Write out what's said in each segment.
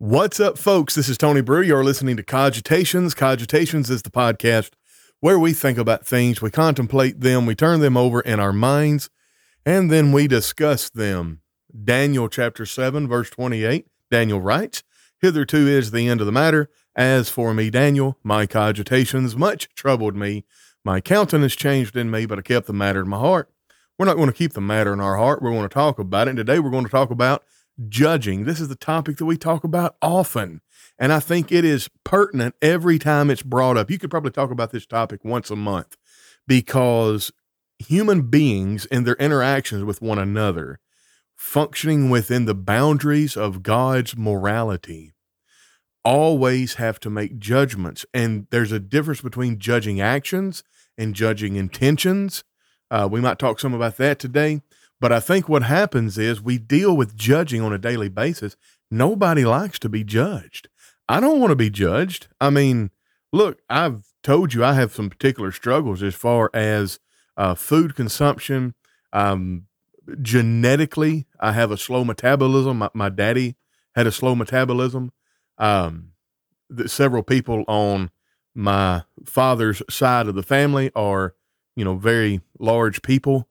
What's up, folks? This is Tony Brew. You're listening to Cogitations. Cogitations is the podcast where we think about things, we contemplate them, we turn them over in our minds, and then we discuss them. Daniel chapter 7, verse 28, Daniel writes, Hitherto is the end of the matter. As for me, Daniel, my cogitations much troubled me. My countenance changed in me, but I kept the matter in my heart. We're not going to keep the matter in our heart. We're going to talk about it. And today we're going to talk about judging. This is the topic that we talk about often. And I think it is pertinent every time it's brought up. You could probably talk about this topic once a month because human beings and their interactions with one another, functioning within the boundaries of God's morality, always have to make judgments. And there's a difference between judging actions and judging intentions. Uh, we might talk some about that today. But I think what happens is we deal with judging on a daily basis. Nobody likes to be judged. I don't want to be judged. I mean, look, I've told you I have some particular struggles as far as uh, food consumption. Um, genetically, I have a slow metabolism. My, my daddy had a slow metabolism. Um, several people on my father's side of the family are, you know, very large people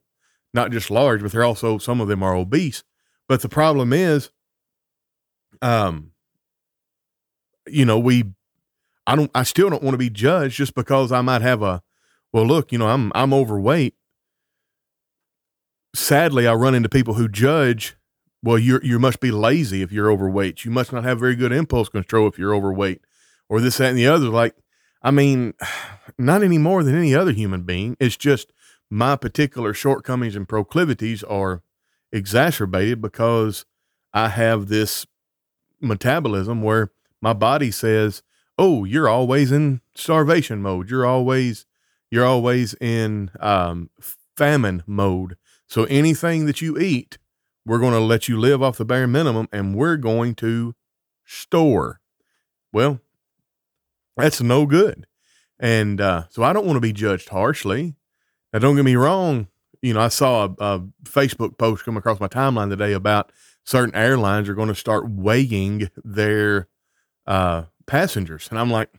not just large, but they're also some of them are obese. But the problem is, um, you know, we, I don't, I still don't want to be judged just because I might have a, well, look, you know, I'm I'm overweight. Sadly, I run into people who judge. Well, you you must be lazy if you're overweight. You must not have very good impulse control if you're overweight, or this, that, and the other. Like, I mean, not any more than any other human being. It's just my particular shortcomings and proclivities are exacerbated because I have this metabolism where my body says, "Oh, you're always in starvation mode. You're always you're always in um, famine mode. So anything that you eat, we're going to let you live off the bare minimum, and we're going to store." Well, that's no good, and uh, so I don't want to be judged harshly. Now, don't get me wrong. You know, I saw a, a Facebook post come across my timeline today about certain airlines are going to start weighing their uh, passengers, and I'm like,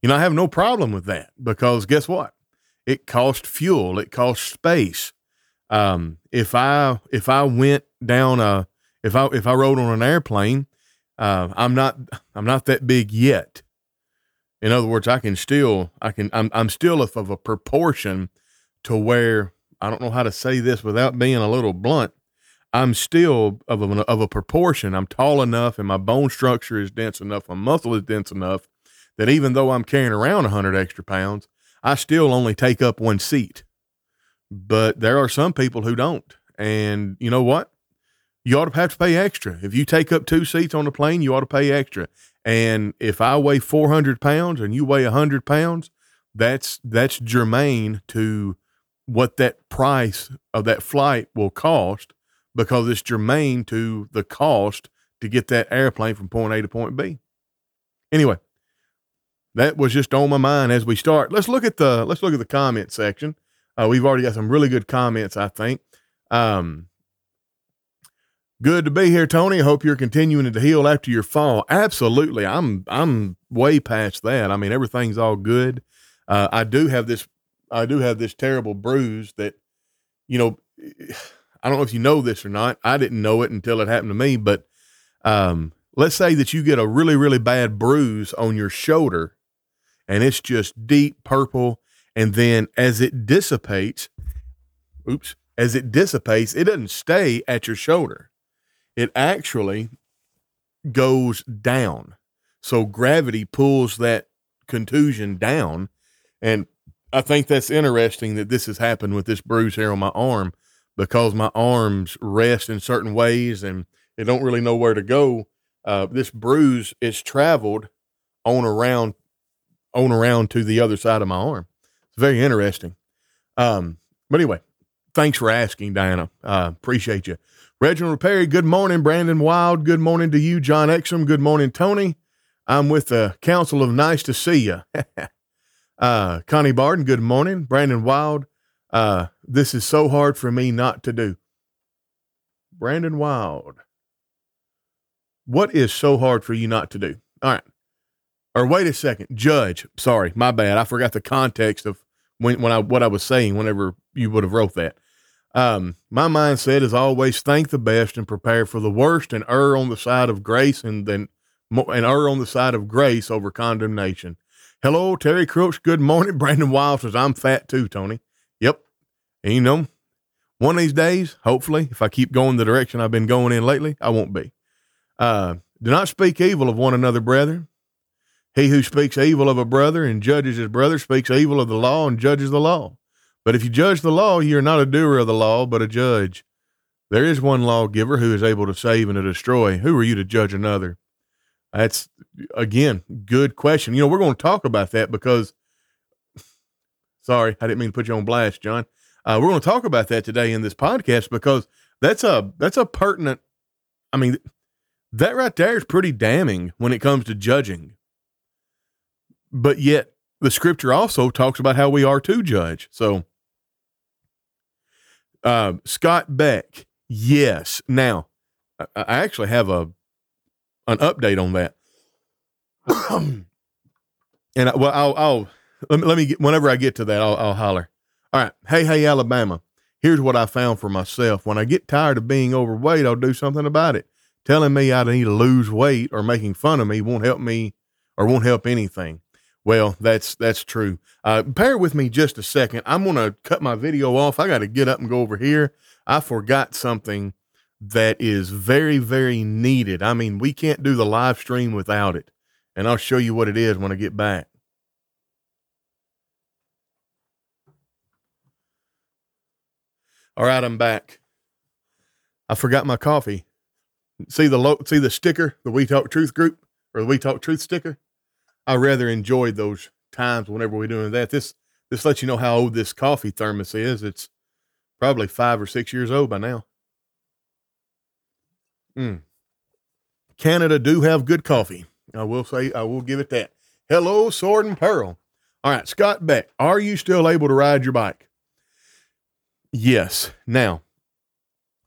you know, I have no problem with that because guess what? It costs fuel. It costs space. Um, if I if I went down a if I if I rode on an airplane, uh, I'm not I'm not that big yet. In other words, I can still I can I'm I'm still of, of a proportion to where I don't know how to say this without being a little blunt. I'm still of a, of a proportion. I'm tall enough and my bone structure is dense enough. My muscle is dense enough that even though I'm carrying around 100 extra pounds, I still only take up one seat. But there are some people who don't. And you know what? You ought to have to pay extra. If you take up two seats on the plane, you ought to pay extra. And if I weigh 400 pounds and you weigh 100 pounds, that's that's germane to what that price of that flight will cost because it's germane to the cost to get that airplane from point A to point B. Anyway, that was just on my mind as we start. Let's look at the let's look at the comment section. Uh, we've already got some really good comments, I think. Um, good to be here, Tony. Hope you're continuing to heal after your fall. Absolutely, I'm I'm way past that. I mean, everything's all good. Uh, I do have this I do have this terrible bruise that, you know, I don't know if you know this or not. I didn't know it until it happened to me, but um, let's say that you get a really, really bad bruise on your shoulder and it's just deep purple. And then as it dissipates, oops, as it dissipates, it doesn't stay at your shoulder. It actually goes down. So gravity pulls that contusion down. And I think that's interesting that this has happened with this bruise here on my arm because my arms rest in certain ways and they don't really know where to go. Uh, this bruise is traveled on around on around to the other side of my arm. It's very interesting. Um, but anyway, thanks for asking, Diana. Uh, appreciate you. Reginald Perry, good morning. Brandon Wild, good morning to you. John Exum, good morning, Tony. I'm with the Council of Nice to See You. Uh, Connie Barton, good morning. Brandon Wild, uh, this is so hard for me not to do. Brandon Wild. What is so hard for you not to do? All right. Or wait a second, judge. Sorry, my bad. I forgot the context of when when I what I was saying whenever you would have wrote that. Um, my mindset is always thank the best and prepare for the worst and err on the side of grace and then and err on the side of grace over condemnation. Hello, Terry Crooks. Good morning. Brandon Wild says I'm fat too, Tony. Yep. And you know, one of these days, hopefully, if I keep going the direction I've been going in lately, I won't be. Uh, do not speak evil of one another, brethren. He who speaks evil of a brother and judges his brother speaks evil of the law and judges the law. But if you judge the law, you are not a doer of the law, but a judge. There is one lawgiver who is able to save and to destroy. Who are you to judge another? That's, again, good question. You know, we're going to talk about that because, sorry, I didn't mean to put you on blast, John. Uh, we're going to talk about that today in this podcast because that's a that's a pertinent. I mean, that right there is pretty damning when it comes to judging. But yet, the scripture also talks about how we are to judge. So, uh, Scott Beck, yes. Now, I, I actually have a an update on that. and I, well, I'll, I'll let me, let me get whenever I get to that, I'll, I'll holler. All right, hey, hey, Alabama. Here's what I found for myself. When I get tired of being overweight, I'll do something about it. Telling me I need to lose weight or making fun of me won't help me or won't help anything. Well, that's that's true. Uh, bear with me just a second. I'm gonna cut my video off. I got to get up and go over here. I forgot something that is very very needed. I mean, we can't do the live stream without it, and I'll show you what it is when I get back. All right, I'm back. I forgot my coffee. See the lo- see the sticker, the We Talk Truth group or the We Talk Truth sticker. I rather enjoyed those times whenever we're doing that. This this lets you know how old this coffee thermos is. It's probably five or six years old by now. Mm. Canada do have good coffee. I will say I will give it that. Hello, Sword and Pearl. All right, Scott Beck, are you still able to ride your bike? Yes. Now,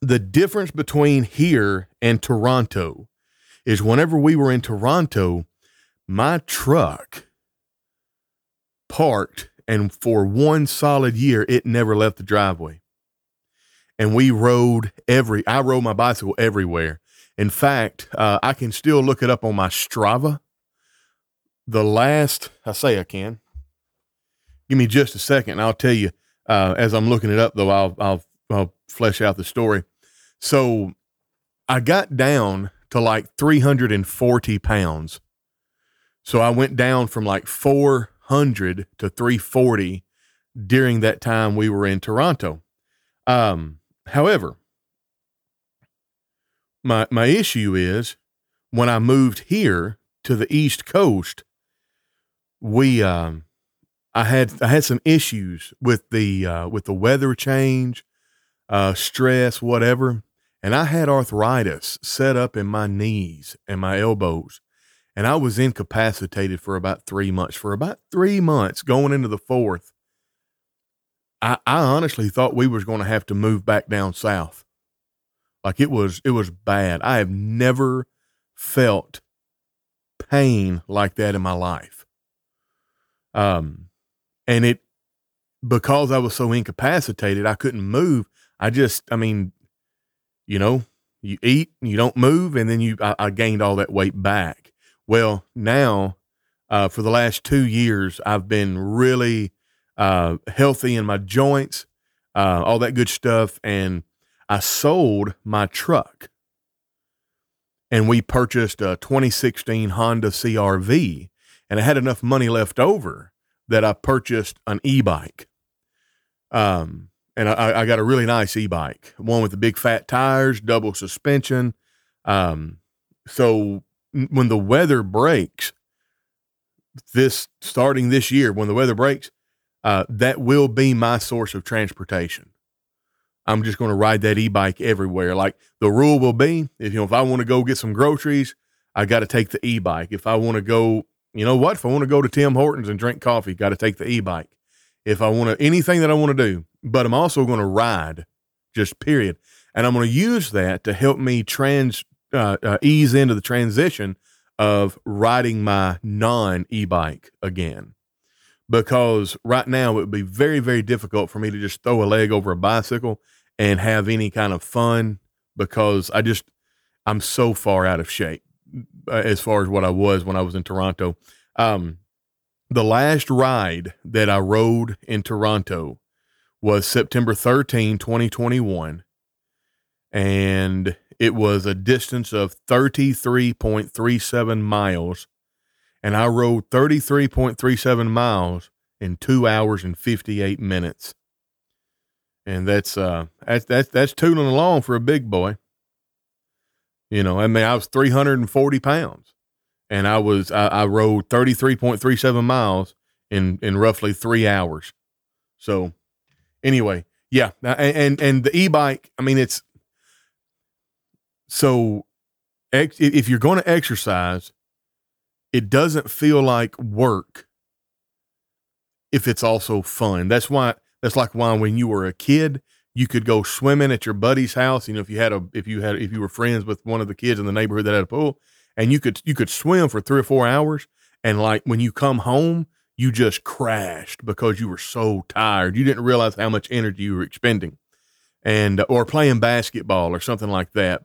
the difference between here and Toronto is whenever we were in Toronto, my truck parked and for one solid year it never left the driveway and we rode every i rode my bicycle everywhere in fact uh, i can still look it up on my strava. The last i say i can. Give me just a second i'll tell you uh, as i'm looking it up though I'll, I'll i'll flesh out the story. So i got down to like 340 pounds. So I went down from like 400 to 340 during that time we were in Toronto. Um, however, my my issue is when I moved here to the East Coast, we um, I had I had some issues with the uh, with the weather change, uh, stress, whatever, and I had arthritis set up in my knees and my elbows and I was incapacitated for about three months. For about three months, going into the fourth, I, I honestly thought we was going to have to move back down south. Like it was, it was bad. I have never felt pain like that in my life. Um, and it because I was so incapacitated, I couldn't move. I just, I mean, you know, you eat, and you don't move, and then you, I, I gained all that weight back. Well, now uh, for the last two years, I've been really uh, healthy in my joints, uh, all that good stuff. And I sold my truck and we purchased a 2016 Honda CRV. And I had enough money left over that I purchased an e bike. Um, and I, I, got a really nice e bike, one with the big fat tires, double suspension. Um, so when the weather breaks, this starting this year, when the weather breaks, uh, that will be my source of transportation. I'm just going to ride that e-bike everywhere. Like the rule will be, if you know, if I want to go get some groceries, I got to take the e-bike. If I want to go, you know what? If I want to go to Tim Hortons and drink coffee, got to take the e-bike. If I want to anything that I want to do, but I'm also going to ride, just period, and I'm going to use that to help me trans uh, uh, ease into the transition of riding my non e bike again. Because right now it would be very, very difficult for me to just throw a leg over a bicycle and have any kind of fun because I just, I'm so far out of shape uh, as far as what I was when I was in Toronto. Um, the last ride that I rode in Toronto was September 13, 2021. And it was a distance of 33.37 miles. And I rode 33.37 miles in two hours and 58 minutes. And that's, uh, that's, that's, that's tooling along for a big boy. You know, I mean, I was 340 pounds and I was, I, I rode 33.37 miles in, in roughly three hours. So anyway, yeah. And, and, and the e-bike, I mean, it's, so ex- if you're going to exercise, it doesn't feel like work if it's also fun. That's why that's like why when you were a kid, you could go swimming at your buddy's house. You know, if you had a if you had if you were friends with one of the kids in the neighborhood that had a pool, and you could you could swim for three or four hours, and like when you come home, you just crashed because you were so tired. You didn't realize how much energy you were expending, and uh, or playing basketball or something like that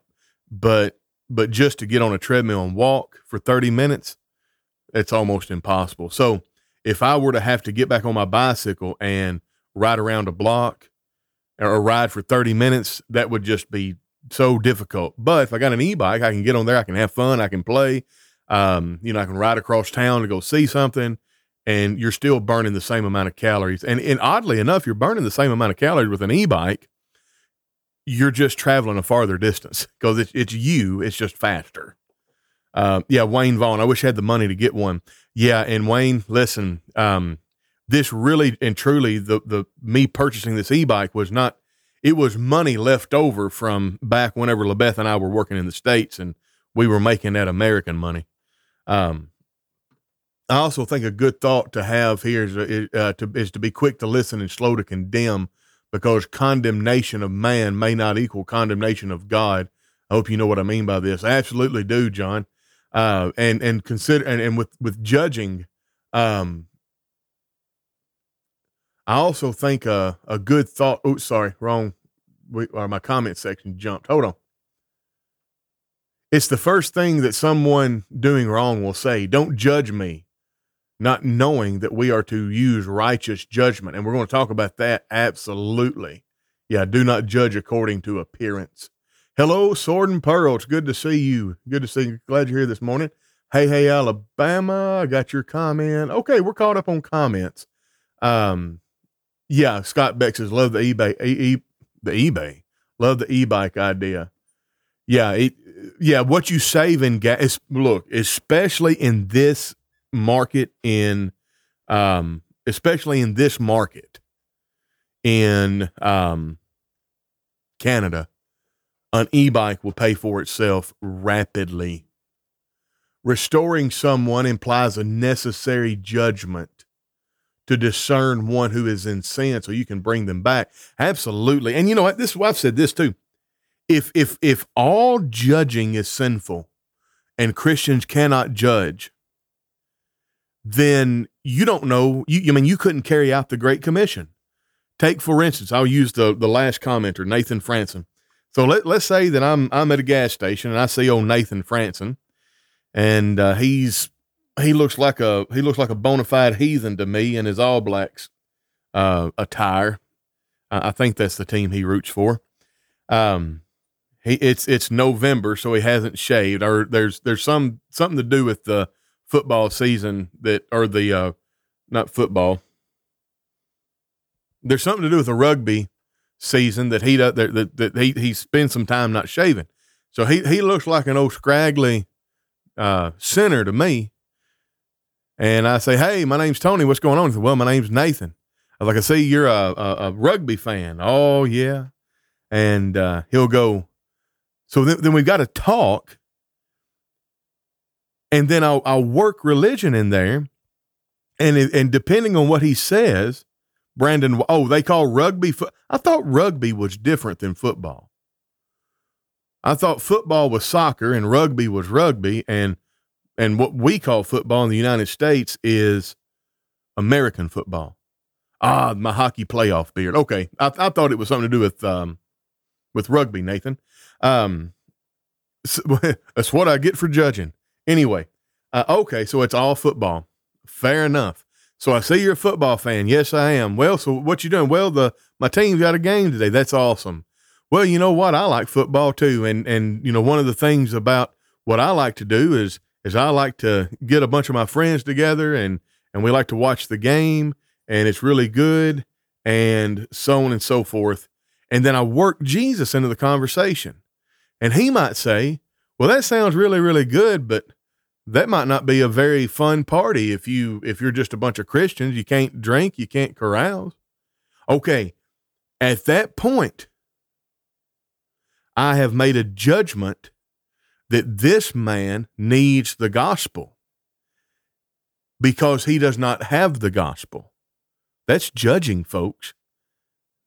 but but just to get on a treadmill and walk for 30 minutes it's almost impossible so if i were to have to get back on my bicycle and ride around a block or a ride for 30 minutes that would just be so difficult but if i got an e-bike i can get on there i can have fun i can play um, you know i can ride across town to go see something and you're still burning the same amount of calories and, and oddly enough you're burning the same amount of calories with an e-bike you're just traveling a farther distance because it's, it's you, it's just faster. Uh, yeah, Wayne Vaughn. I wish I had the money to get one. Yeah, and Wayne, listen, um, this really and truly the the me purchasing this e-bike was not it was money left over from back whenever LeBeth and I were working in the States and we were making that American money. Um, I also think a good thought to have here is, uh, to, is to be quick to listen and slow to condemn because condemnation of man may not equal condemnation of God. I hope you know what I mean by this. I absolutely do, John. Uh, and and consider and, and with with judging, um, I also think a a good thought. Oh, sorry, wrong. We, or my comment section jumped. Hold on. It's the first thing that someone doing wrong will say. Don't judge me not knowing that we are to use righteous judgment. And we're going to talk about that absolutely. Yeah, do not judge according to appearance. Hello, Sword and Pearl. It's good to see you. Good to see you. Glad you're here this morning. Hey, hey, Alabama. I got your comment. Okay, we're caught up on comments. Um, yeah, Scott Beck says, love the eBay, e- e- the eBay, love the e-bike idea. Yeah, it, yeah, what you save in gas. Look, especially in this market in um, especially in this market in um, Canada, an e-bike will pay for itself rapidly. Restoring someone implies a necessary judgment to discern one who is in sin so you can bring them back. Absolutely. And you know what? This I've said this too. If if if all judging is sinful and Christians cannot judge, then you don't know. You, I mean, you couldn't carry out the Great Commission. Take, for instance, I'll use the, the last commenter, Nathan Franson. So let, let's say that I'm, I'm at a gas station and I see old Nathan Franson and uh, he's, he looks like a, he looks like a bona fide heathen to me in his all blacks uh, attire. I, I think that's the team he roots for. Um, he, it's, it's November, so he hasn't shaved or there's, there's some, something to do with the, football season that, or the, uh, not football. There's something to do with the rugby season that he that, that, that he, he spends some time not shaving. So he, he looks like an old scraggly, uh, center to me. And I say, Hey, my name's Tony. What's going on? He said, well, my name's Nathan. I was like, I see you're a, a, a rugby fan. Oh yeah. And, uh, he'll go, so then, then we've got to talk and then I'll, I'll work religion in there. And, and depending on what he says, Brandon, oh, they call rugby. Fo- I thought rugby was different than football. I thought football was soccer and rugby was rugby, and and what we call football in the United States is American football. Ah, my hockey playoff beard. Okay, I, I thought it was something to do with um, with rugby, Nathan. Um, so, that's what I get for judging. Anyway, uh, okay, so it's all football. Fair enough. So I see you're a football fan. Yes, I am. Well, so what you doing? Well, the my team's got a game today. That's awesome. Well, you know what? I like football too, and and you know one of the things about what I like to do is is I like to get a bunch of my friends together and and we like to watch the game and it's really good and so on and so forth. And then I work Jesus into the conversation. And he might say, Well, that sounds really, really good, but that might not be a very fun party if you if you're just a bunch of Christians. You can't drink, you can't carouse. Okay. At that point, I have made a judgment that this man needs the gospel because he does not have the gospel. That's judging, folks.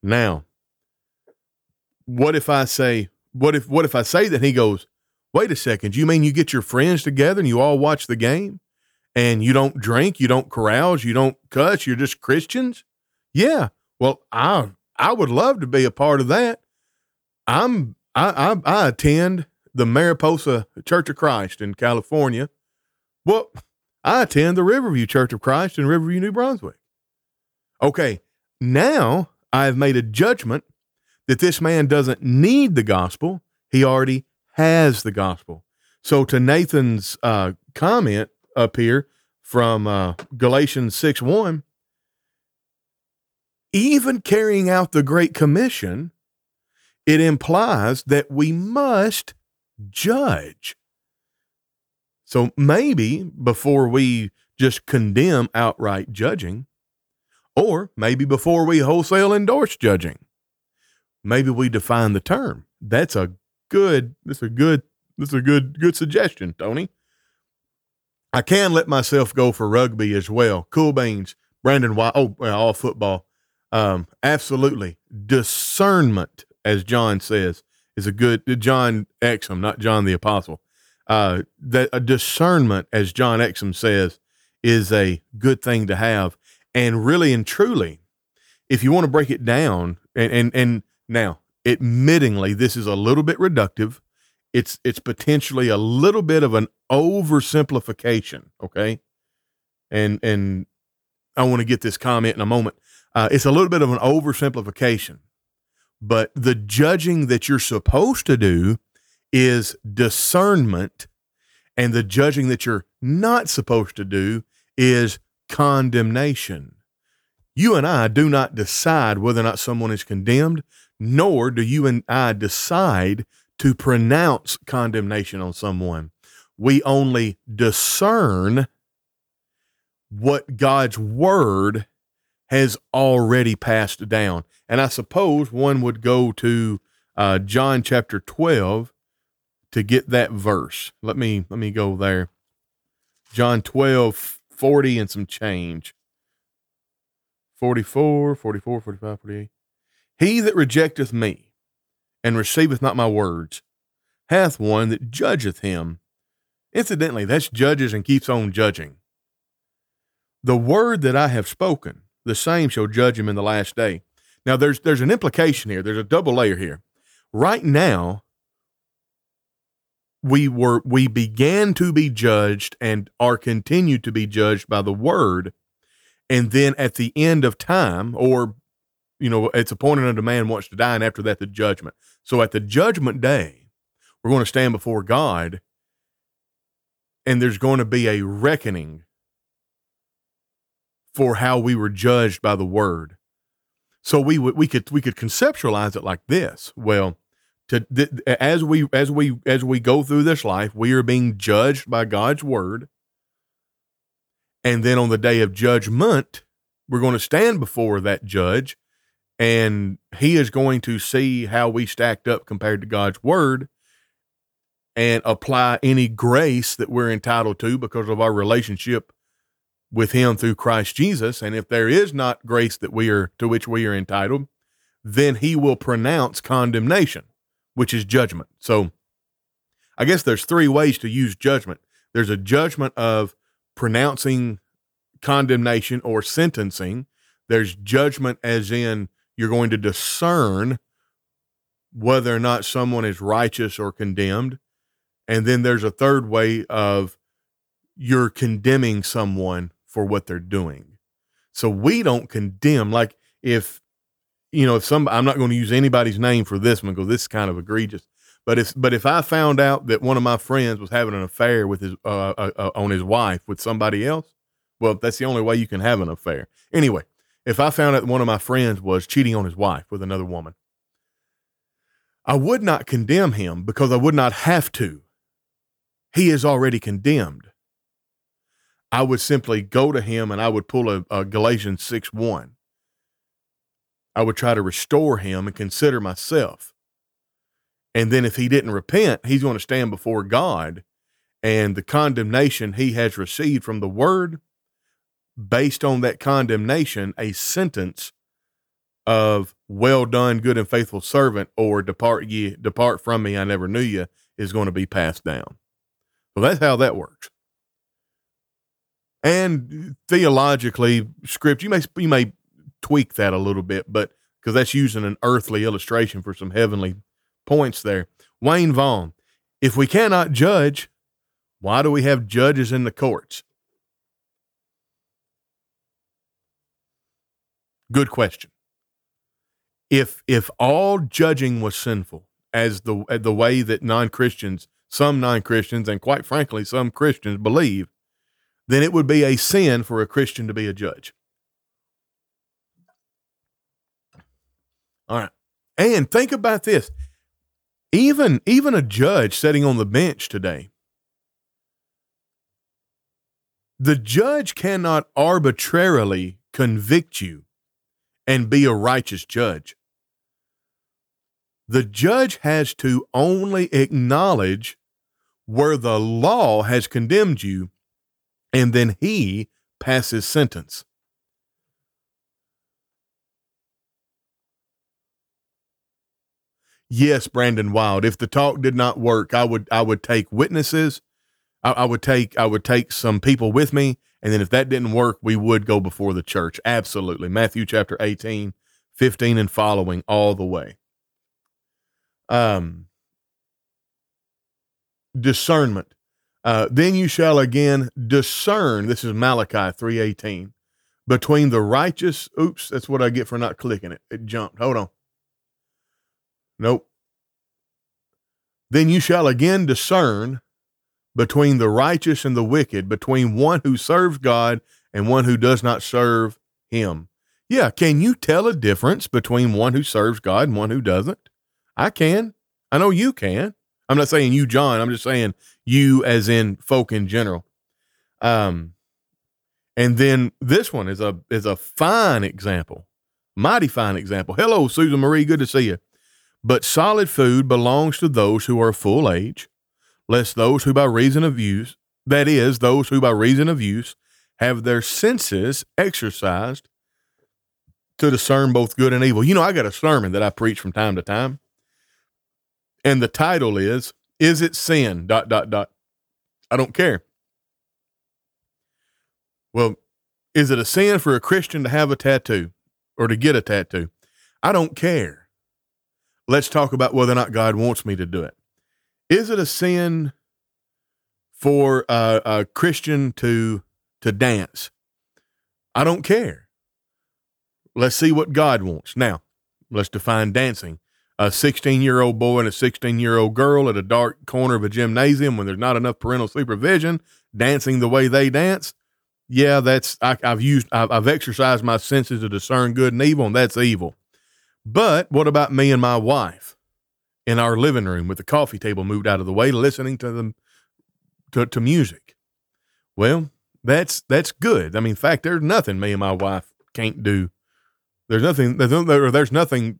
Now, what if I say, what if what if I say that he goes, wait a second, you mean you get your friends together and you all watch the game and you don't drink, you don't carouse, you don't cuss, you're just Christians? Yeah. Well, I I would love to be a part of that. I'm I I, I attend the Mariposa Church of Christ in California. Well, I attend the Riverview Church of Christ in Riverview, New Brunswick. Okay, now I have made a judgment that this man doesn't need the gospel. He already has the gospel. So, to Nathan's uh, comment up here from uh, Galatians 6 1, even carrying out the Great Commission, it implies that we must judge. So maybe before we just condemn outright judging, or maybe before we wholesale endorse judging, maybe we define the term. That's a good, that's a good, that's a good, good suggestion, Tony. I can let myself go for rugby as well. Cool beans, Brandon White. Oh, all football. Um, absolutely. Discernment, as John says, is a good John Exum, not John the Apostle. Uh, that a discernment, as John Exum says, is a good thing to have. And really and truly, if you want to break it down, and and, and now, admittingly, this is a little bit reductive. It's it's potentially a little bit of an oversimplification. Okay, and and I want to get this comment in a moment. Uh, it's a little bit of an oversimplification but the judging that you're supposed to do is discernment, and the judging that you're not supposed to do is condemnation. You and I do not decide whether or not someone is condemned, nor do you and I decide to pronounce condemnation on someone. We only discern what God's word has already passed down. And I suppose one would go to uh, John chapter 12 to get that verse. Let me let me go there. John 12, 40 and some change. 44, 44, 45, 48. He that rejecteth me and receiveth not my words hath one that judgeth him. Incidentally, that's judges and keeps on judging. The word that I have spoken, the same shall judge him in the last day. Now there's there's an implication here. There's a double layer here. Right now, we were we began to be judged and are continued to be judged by the word. And then at the end of time, or you know, it's appointed unto man wants to die, and after that the judgment. So at the judgment day, we're going to stand before God, and there's going to be a reckoning for how we were judged by the word. So we would we could we could conceptualize it like this. Well, to th- as we as we as we go through this life, we are being judged by God's word. And then on the day of judgment, we're going to stand before that judge and he is going to see how we stacked up compared to God's word and apply any grace that we're entitled to because of our relationship with him through Christ Jesus. And if there is not grace that we are to which we are entitled, then he will pronounce condemnation, which is judgment. So I guess there's three ways to use judgment. There's a judgment of pronouncing condemnation or sentencing. There's judgment as in you're going to discern whether or not someone is righteous or condemned. And then there's a third way of you're condemning someone for what they're doing. So we don't condemn. Like if, you know, if some, I'm not going to use anybody's name for this one because this is kind of egregious. But if, but if I found out that one of my friends was having an affair with his, uh, uh, uh, on his wife with somebody else, well, that's the only way you can have an affair. Anyway, if I found out one of my friends was cheating on his wife with another woman, I would not condemn him because I would not have to. He is already condemned. I would simply go to him and I would pull a, a Galatians 6 1. I would try to restore him and consider myself. And then if he didn't repent, he's going to stand before God and the condemnation he has received from the word, based on that condemnation, a sentence of well done, good and faithful servant, or depart ye, depart from me, I never knew you, is going to be passed down. So that's how that works. And theologically, script you may you may tweak that a little bit, but because that's using an earthly illustration for some heavenly points there. Wayne Vaughn, if we cannot judge, why do we have judges in the courts? Good question. If if all judging was sinful, as the the way that non Christians, some non Christians, and quite frankly some Christians believe, then it would be a sin for a Christian to be a judge. All right. And think about this. Even even a judge sitting on the bench today, the judge cannot arbitrarily convict you and be a righteous judge. The judge has to only acknowledge where the law has condemned you and then he passes sentence. Yes, Brandon Wild. If the talk did not work, I would I would take witnesses. I, I would take I would take some people with me, and then if that didn't work, we would go before the church. Absolutely. Matthew chapter 18, 15 and following all the way. Um discernment. Uh, then you shall again discern. This is Malachi three eighteen. Between the righteous, oops, that's what I get for not clicking it. It jumped. Hold on. Nope. Then you shall again discern between the righteous and the wicked, between one who serves God and one who does not serve him. Yeah, can you tell a difference between one who serves God and one who doesn't? I can. I know you can. I'm not saying you, John. I'm just saying you, as in folk in general. Um, and then this one is a is a fine example, mighty fine example. Hello, Susan Marie. Good to see you. But solid food belongs to those who are full age, lest those who by reason of use, that is, those who by reason of use have their senses exercised to discern both good and evil. You know, I got a sermon that I preach from time to time and the title is is it sin? Dot dot dot. I don't care. Well is it a sin for a christian to have a tattoo or to get a tattoo? I don't care. Let's talk about whether or not god wants me to do it. Is it a sin for a, a christian to to dance? I don't care. Let's see what god wants. Now let's define dancing a 16 year old boy and a 16 year old girl at a dark corner of a gymnasium when there's not enough parental supervision dancing the way they dance yeah that's I, have used I've, I've exercised my senses to discern good and evil and that's evil. But what about me and my wife in our living room with the coffee table moved out of the way listening to them to, to music? Well that's that's good. I mean in fact there's nothing me and my wife can't do. There's nothing there's, there's nothing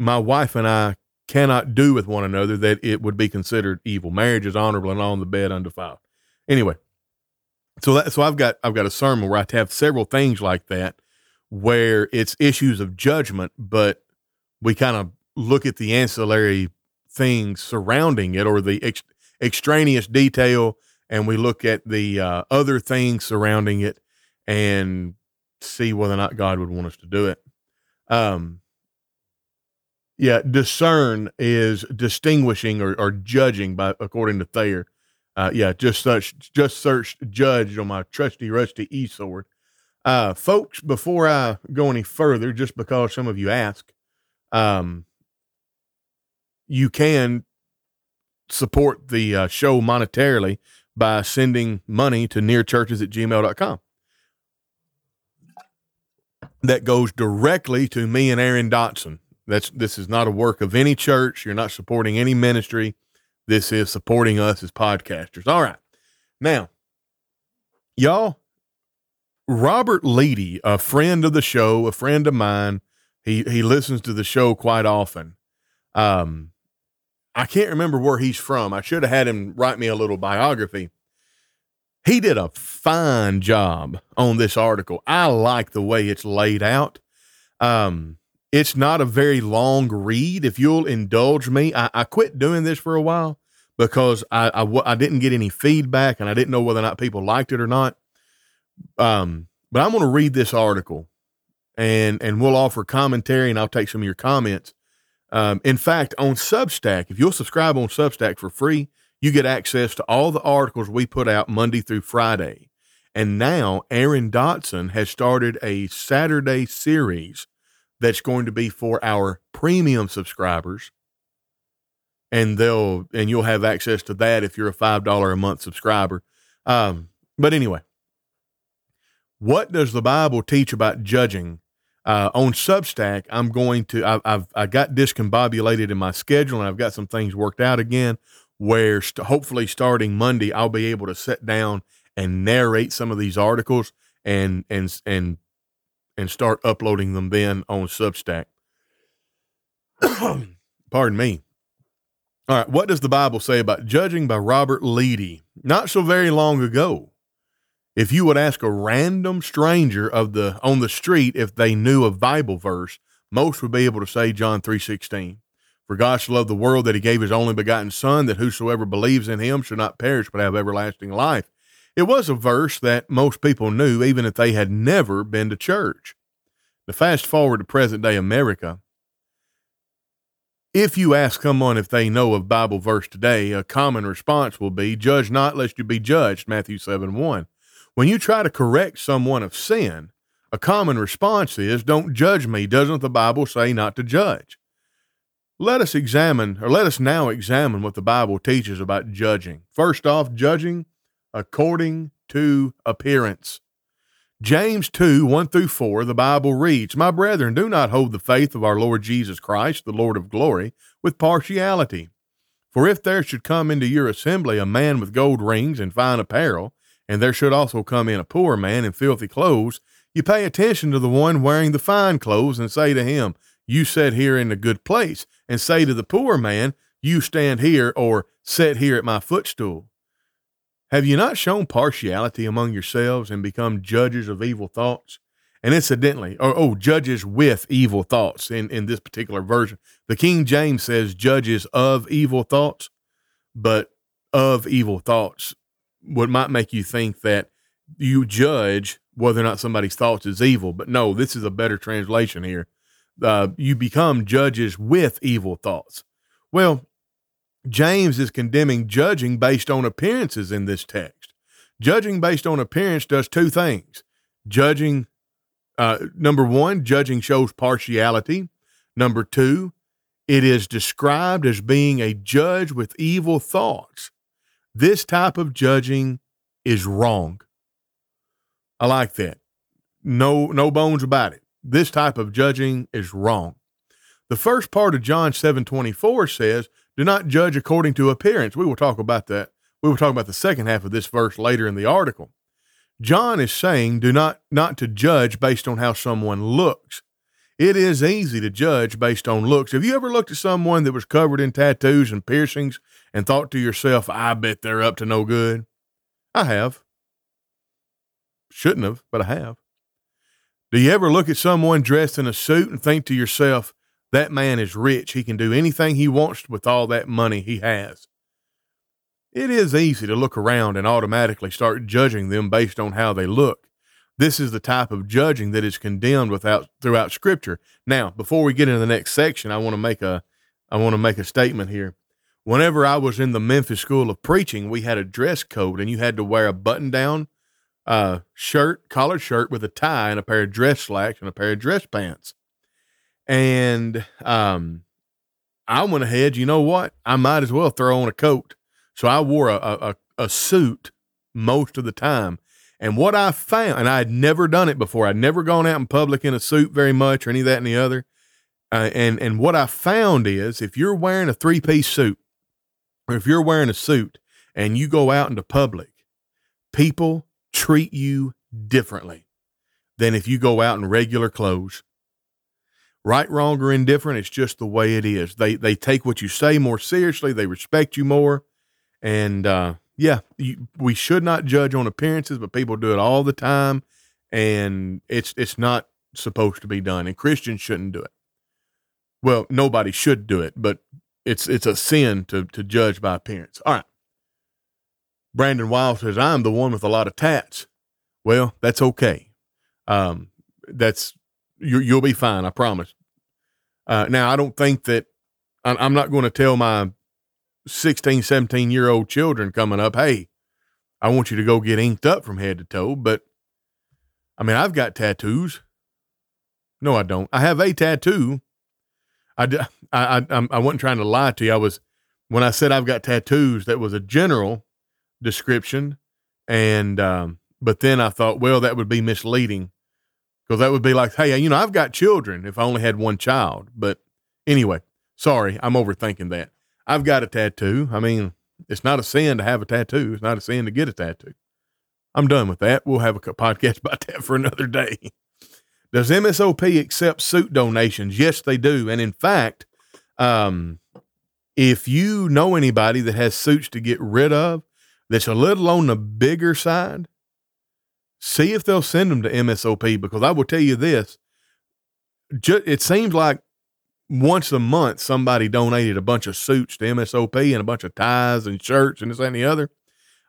my wife and I cannot do with one another that it would be considered evil. Marriage is honorable and on the bed undefiled. Anyway, so that so I've got I've got a sermon where I have several things like that where it's issues of judgment, but we kind of look at the ancillary things surrounding it or the ex- extraneous detail and we look at the uh, other things surrounding it and see whether or not God would want us to do it. Um, yeah, discern is distinguishing or, or judging by according to Thayer. Uh, yeah, just such just searched judge on my trusty rusty e sword. Uh, folks, before I go any further, just because some of you ask, um, you can support the uh, show monetarily by sending money to nearchurches at gmail.com. That goes directly to me and Aaron Dotson. That's this is not a work of any church. You're not supporting any ministry. This is supporting us as podcasters. All right. Now, y'all, Robert Leedy, a friend of the show, a friend of mine, he he listens to the show quite often. Um, I can't remember where he's from. I should have had him write me a little biography. He did a fine job on this article. I like the way it's laid out. Um, it's not a very long read. If you'll indulge me, I, I quit doing this for a while because I, I, I didn't get any feedback and I didn't know whether or not people liked it or not. Um, but I'm going to read this article and and we'll offer commentary and I'll take some of your comments. Um, in fact, on Substack, if you'll subscribe on Substack for free, you get access to all the articles we put out Monday through Friday. And now Aaron Dotson has started a Saturday series that's going to be for our premium subscribers. And they'll and you'll have access to that if you're a five dollar a month subscriber. Um, but anyway, what does the Bible teach about judging uh, on Substack, I'm going to, I, I've, I got discombobulated in my schedule and I've got some things worked out again where st- hopefully starting Monday, I'll be able to sit down and narrate some of these articles and, and, and, and start uploading them then on Substack. Pardon me. All right. What does the Bible say about judging by Robert Leedy? Not so very long ago, if you would ask a random stranger of the on the street if they knew a Bible verse, most would be able to say John 3:16. For God so loved the world that he gave his only begotten son that whosoever believes in him should not perish but have everlasting life. It was a verse that most people knew even if they had never been to church. To fast forward to present day America, if you ask someone if they know a Bible verse today, a common response will be, Judge not lest you be judged, Matthew 7 1. When you try to correct someone of sin, a common response is, Don't judge me. Doesn't the Bible say not to judge? Let us examine, or let us now examine what the Bible teaches about judging. First off, judging according to appearance. James 2 1 through 4, the Bible reads, My brethren, do not hold the faith of our Lord Jesus Christ, the Lord of glory, with partiality. For if there should come into your assembly a man with gold rings and fine apparel, and there should also come in a poor man in filthy clothes, you pay attention to the one wearing the fine clothes and say to him, You sit here in a good place, and say to the poor man, You stand here or sit here at my footstool. Have you not shown partiality among yourselves and become judges of evil thoughts? And incidentally, or oh, judges with evil thoughts in, in this particular version. The King James says judges of evil thoughts, but of evil thoughts what might make you think that you judge whether or not somebody's thoughts is evil. But no, this is a better translation here. Uh, you become judges with evil thoughts. Well, James is condemning judging based on appearances in this text. Judging based on appearance does two things. Judging, uh, number one, judging shows partiality. Number two, it is described as being a judge with evil thoughts. This type of judging is wrong. I like that. No, no bones about it. This type of judging is wrong. The first part of John 7 24 says, Do not judge according to appearance. We will talk about that. We will talk about the second half of this verse later in the article. John is saying, Do not, not to judge based on how someone looks. It is easy to judge based on looks. Have you ever looked at someone that was covered in tattoos and piercings and thought to yourself, I bet they're up to no good? I have. Shouldn't have, but I have. Do you ever look at someone dressed in a suit and think to yourself, That man is rich. He can do anything he wants with all that money he has. It is easy to look around and automatically start judging them based on how they look. This is the type of judging that is condemned without throughout scripture. Now, before we get into the next section, I want to make a I want to make a statement here. Whenever I was in the Memphis School of Preaching, we had a dress code and you had to wear a button down uh, shirt, collared shirt with a tie and a pair of dress slacks and a pair of dress pants. And um, I went ahead, you know what? I might as well throw on a coat. So I wore a, a, a suit most of the time. And what I found, and I had never done it before, I'd never gone out in public in a suit very much or any of that and the other. Uh, and and what I found is if you're wearing a three piece suit, or if you're wearing a suit and you go out into public, people treat you differently than if you go out in regular clothes. Right, wrong, or indifferent, it's just the way it is. They they take what you say more seriously. They respect you more. And uh, yeah, you, we should not judge on appearances, but people do it all the time, and it's it's not supposed to be done. And Christians shouldn't do it. Well, nobody should do it, but it's it's a sin to to judge by appearance. All right. Brandon Wild says I'm the one with a lot of tats. Well, that's okay. Um, that's you, you'll be fine. I promise. Uh, now I don't think that I'm not going to tell my 16, 17 year old children coming up, hey, I want you to go get inked up from head to toe. But I mean, I've got tattoos. No, I don't. I have a tattoo. I, I, I, I wasn't trying to lie to you. I was, when I said I've got tattoos, that was a general description. And, um, but then I thought, well, that would be misleading because that would be like, hey, you know, I've got children if I only had one child. But anyway, sorry, I'm overthinking that. I've got a tattoo. I mean, it's not a sin to have a tattoo. It's not a sin to get a tattoo. I'm done with that. We'll have a podcast about that for another day. Does MSOP accept suit donations? Yes, they do. And in fact, um, if you know anybody that has suits to get rid of that's a little on the bigger side, see if they'll send them to MSOP because I will tell you this. it seems like once a month somebody donated a bunch of suits to MSOP and a bunch of ties and shirts and this and the other.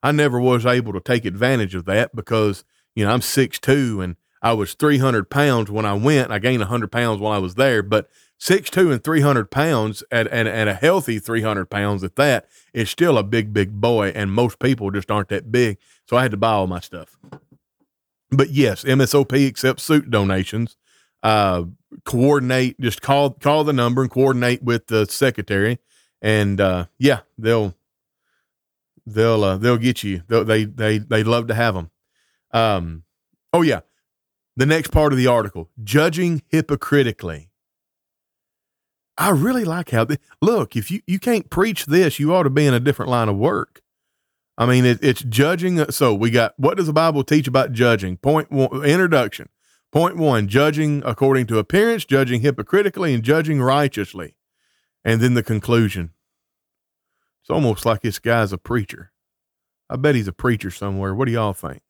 I never was able to take advantage of that because, you know, I'm 6'2 and I was 300 pounds when I went. I gained 100 pounds while I was there, but 6'2 and 300 pounds at, at, at a healthy 300 pounds at that is still a big, big boy. And most people just aren't that big. So I had to buy all my stuff. But yes, MSOP accepts suit donations. Uh, coordinate, just call call the number and coordinate with the secretary, and uh, yeah, they'll they'll uh, they'll get you. They'll, they they they love to have them. Um, oh yeah, the next part of the article: judging hypocritically. I really like how they look. If you you can't preach this, you ought to be in a different line of work. I mean, it, it's judging. So we got what does the Bible teach about judging? Point one, introduction. Point one, judging according to appearance, judging hypocritically, and judging righteously. And then the conclusion. It's almost like this guy's a preacher. I bet he's a preacher somewhere. What do y'all think?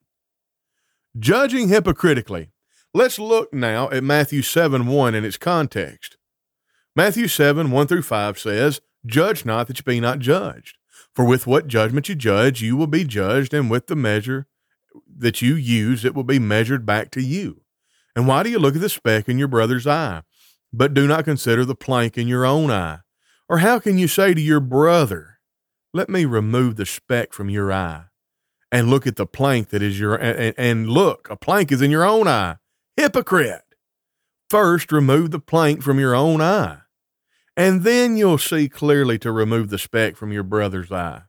Judging hypocritically. Let's look now at Matthew 7 1 in its context. Matthew 7 1 through 5 says, Judge not that you be not judged. For with what judgment you judge, you will be judged, and with the measure that you use, it will be measured back to you. And why do you look at the speck in your brother's eye, but do not consider the plank in your own eye? Or how can you say to your brother, Let me remove the speck from your eye, and look at the plank that is your, and, and look, a plank is in your own eye? Hypocrite! First, remove the plank from your own eye, and then you'll see clearly to remove the speck from your brother's eye.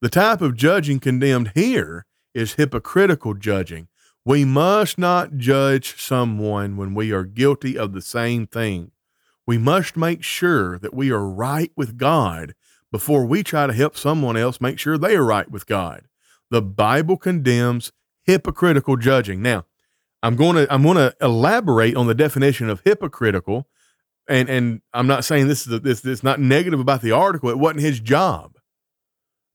The type of judging condemned here is hypocritical judging we must not judge someone when we are guilty of the same thing. We must make sure that we are right with God before we try to help someone else make sure they are right with God. The Bible condemns hypocritical judging. Now, I'm going to I'm going to elaborate on the definition of hypocritical, and and I'm not saying this is a, this this not negative about the article. It wasn't his job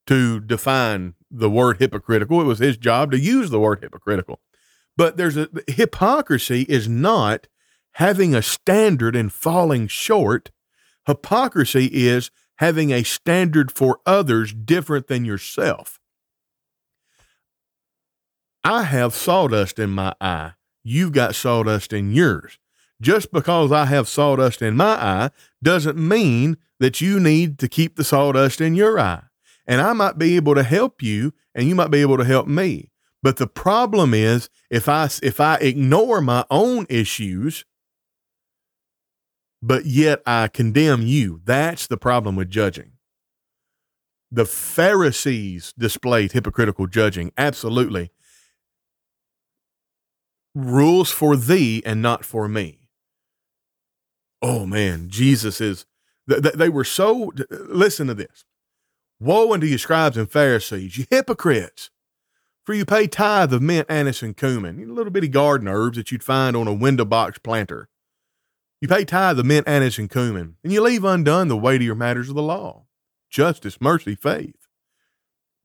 to define the word hypocritical. It was his job to use the word hypocritical. But there's a hypocrisy is not having a standard and falling short. Hypocrisy is having a standard for others different than yourself. I have sawdust in my eye. You've got sawdust in yours. Just because I have sawdust in my eye doesn't mean that you need to keep the sawdust in your eye. And I might be able to help you and you might be able to help me. But the problem is if I if I ignore my own issues but yet I condemn you. That's the problem with judging. The Pharisees displayed hypocritical judging. Absolutely. Rules for thee and not for me. Oh man, Jesus is, they were so, listen to this. Woe unto you, scribes and Pharisees, you hypocrites! For you pay tithe of mint, anise, and cumin, little bitty garden herbs that you'd find on a window box planter. You pay tithe of mint, anise, and cumin, and you leave undone the weightier matters of the law justice, mercy, faith.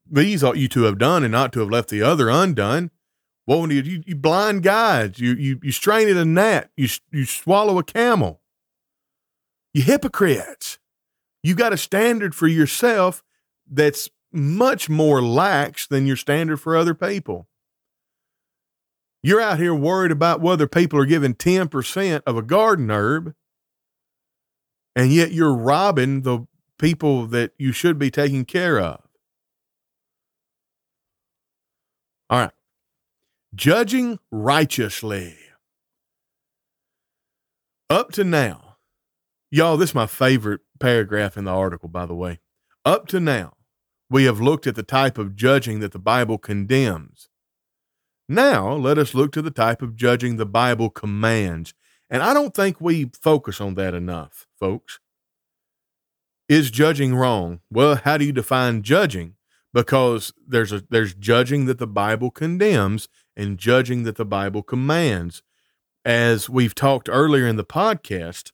These ought you to have done and not to have left the other undone. Woe you, you, you blind guides, you, you, you strain at a gnat, you, you swallow a camel. You hypocrites. You got a standard for yourself that's much more lax than your standard for other people. You're out here worried about whether people are giving 10% of a garden herb, and yet you're robbing the people that you should be taking care of. All right. Judging righteously. Up to now, y'all, this is my favorite paragraph in the article, by the way. Up to now, we have looked at the type of judging that the Bible condemns. Now, let us look to the type of judging the Bible commands. And I don't think we focus on that enough, folks. Is judging wrong? Well, how do you define judging? Because there's a there's judging that the Bible condemns and judging that the Bible commands. As we've talked earlier in the podcast,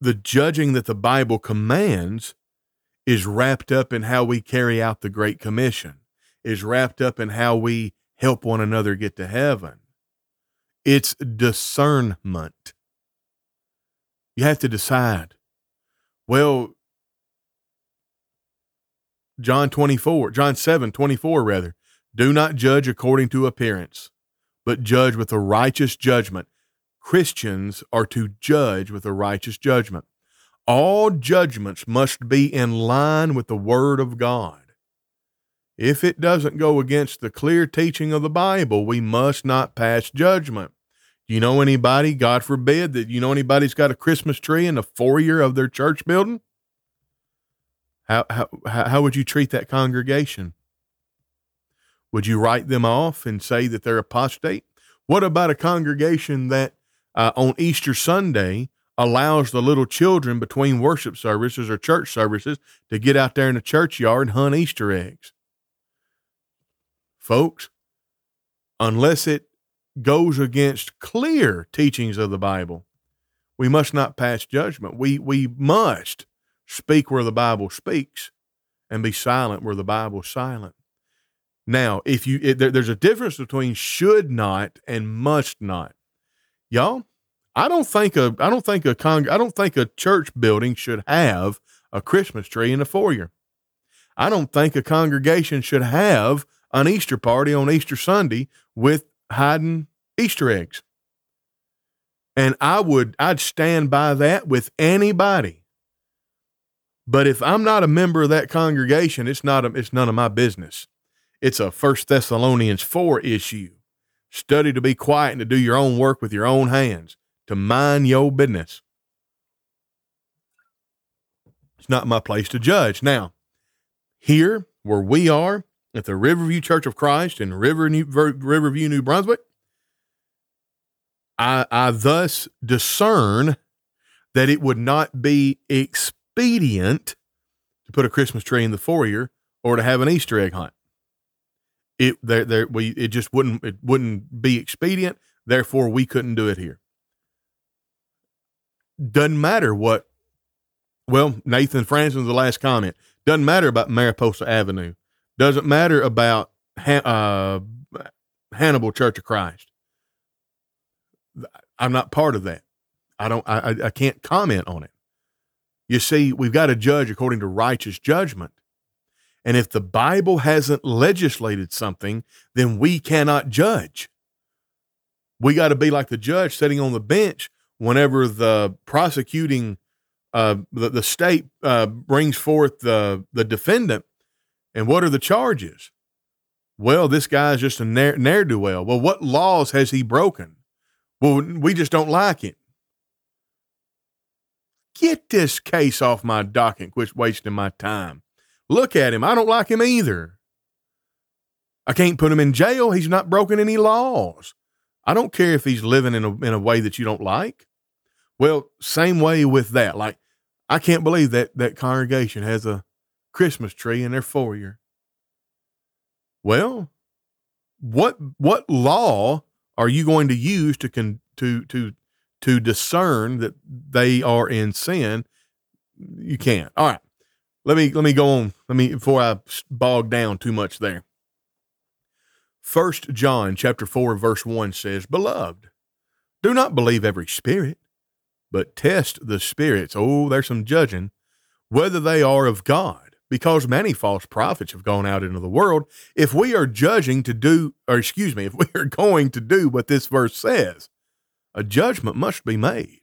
the judging that the Bible commands is wrapped up in how we carry out the Great Commission, is wrapped up in how we help one another get to heaven. It's discernment. You have to decide. Well, John 24, John 7, 24, rather. Do not judge according to appearance, but judge with a righteous judgment. Christians are to judge with a righteous judgment all judgments must be in line with the Word of God. If it doesn't go against the clear teaching of the Bible, we must not pass judgment. Do you know anybody, God forbid, that you know anybody's got a Christmas tree in the foyer of their church building? How, how, how would you treat that congregation? Would you write them off and say that they're apostate? What about a congregation that uh, on Easter Sunday allows the little children between worship services or church services to get out there in the churchyard and hunt Easter eggs. Folks, unless it goes against clear teachings of the Bible, we must not pass judgment. We, we must speak where the Bible speaks and be silent where the Bible's silent. Now, if you, there, there's a difference between should not and must not. Y'all, I don't think a I don't think a con I don't think a church building should have a Christmas tree in the foyer. I don't think a congregation should have an Easter party on Easter Sunday with hiding Easter eggs. And I would I'd stand by that with anybody. But if I'm not a member of that congregation, it's not a, it's none of my business. It's a First Thessalonians 4 issue. Study to be quiet and to do your own work with your own hands to mind your business. It's not my place to judge. Now, here where we are at the Riverview Church of Christ in River New, Riverview, New Brunswick, I, I thus discern that it would not be expedient to put a Christmas tree in the foyer or to have an Easter egg hunt. It there there we it just wouldn't it wouldn't be expedient. Therefore, we couldn't do it here doesn't matter what. Well, Nathan Franson's the last comment. Doesn't matter about Mariposa Avenue. Doesn't matter about uh, Hannibal Church of Christ. I'm not part of that. I don't. I, I can't comment on it. You see, we've got to judge according to righteous judgment. And if the Bible hasn't legislated something, then we cannot judge. We got to be like the judge sitting on the bench whenever the prosecuting, uh, the, the state uh, brings forth the, the defendant. And what are the charges? Well, this guy's just a ne'er do well. Well, what laws has he broken? Well, we just don't like him Get this case off my docket. Quit wasting my time. Look at him. I don't like him either. I can't put him in jail. He's not broken any laws. I don't care if he's living in a, in a way that you don't like. Well, same way with that. Like, I can't believe that that congregation has a Christmas tree in their foyer. Well, what what law are you going to use to con, to to to discern that they are in sin? You can't. All right let me let me go on. Let me before I bog down too much there. First John chapter 4 verse 1 says, "Beloved, do not believe every spirit, but test the spirits. Oh, there's some judging whether they are of God, because many false prophets have gone out into the world. If we are judging to do or excuse me, if we are going to do what this verse says, a judgment must be made.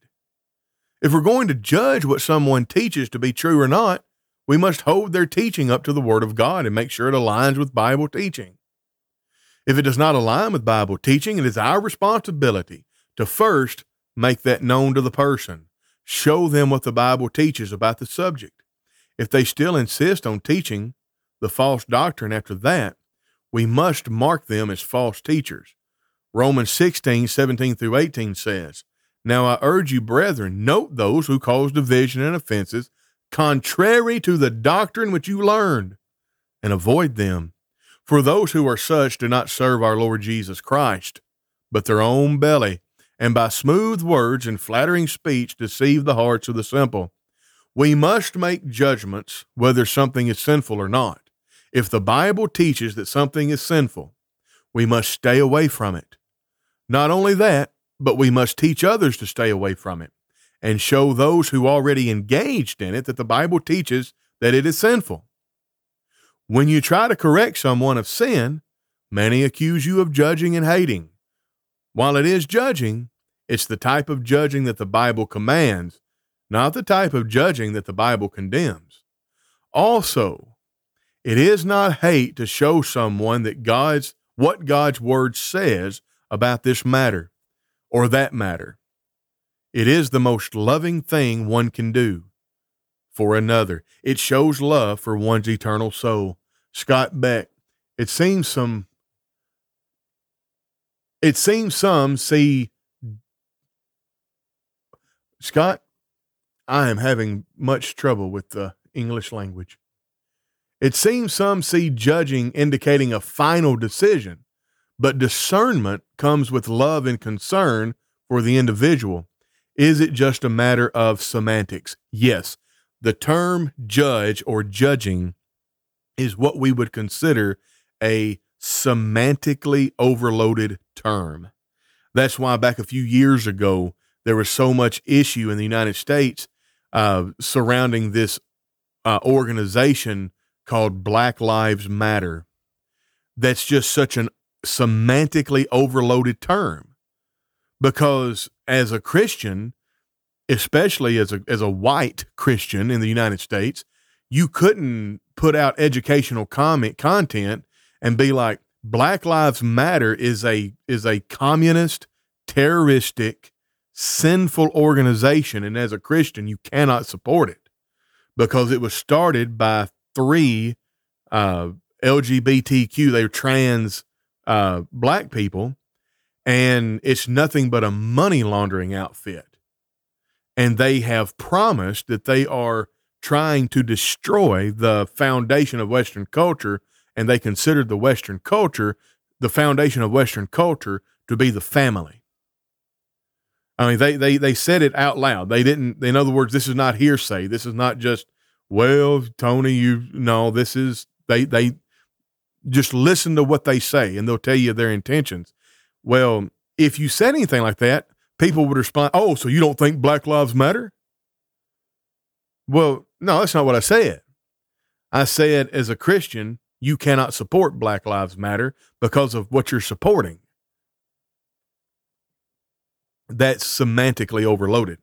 If we're going to judge what someone teaches to be true or not, we must hold their teaching up to the Word of God and make sure it aligns with Bible teaching. If it does not align with Bible teaching, it is our responsibility to first make that known to the person, show them what the Bible teaches about the subject. If they still insist on teaching the false doctrine after that, we must mark them as false teachers. Romans 16, 17 through 18 says, Now I urge you, brethren, note those who cause division and offenses contrary to the doctrine which you learned, and avoid them. For those who are such do not serve our Lord Jesus Christ, but their own belly, and by smooth words and flattering speech deceive the hearts of the simple. We must make judgments whether something is sinful or not. If the Bible teaches that something is sinful, we must stay away from it. Not only that, but we must teach others to stay away from it and show those who already engaged in it that the Bible teaches that it is sinful. When you try to correct someone of sin, many accuse you of judging and hating. While it is judging, it's the type of judging that the Bible commands, not the type of judging that the Bible condemns. Also, it is not hate to show someone that God's what God's word says about this matter or that matter. It is the most loving thing one can do for another. It shows love for one's eternal soul. Scott Beck, it seems some it seems some see Scott, I am having much trouble with the English language. It seems some see judging indicating a final decision, but discernment comes with love and concern for the individual. Is it just a matter of semantics? Yes. The term judge or judging is what we would consider a semantically overloaded term. That's why back a few years ago, there was so much issue in the United States uh, surrounding this uh, organization called Black Lives Matter. That's just such an semantically overloaded term because as a Christian, especially as a as a white Christian in the United States, you couldn't put out educational comment content and be like Black Lives Matter is a is a communist, terroristic, sinful organization and as a Christian you cannot support it because it was started by three uh, LGBTQ, they were trans uh, black people and it's nothing but a money laundering outfit. And they have promised that they are trying to destroy the foundation of Western culture, and they considered the Western culture, the foundation of Western culture, to be the family. I mean, they they they said it out loud. They didn't. In other words, this is not hearsay. This is not just well, Tony. You know, this is they they just listen to what they say, and they'll tell you their intentions. Well, if you said anything like that, people would respond, "Oh, so you don't think Black Lives Matter?" Well, no, that's not what I said. I said, as a Christian, you cannot support Black Lives Matter because of what you're supporting. That's semantically overloaded.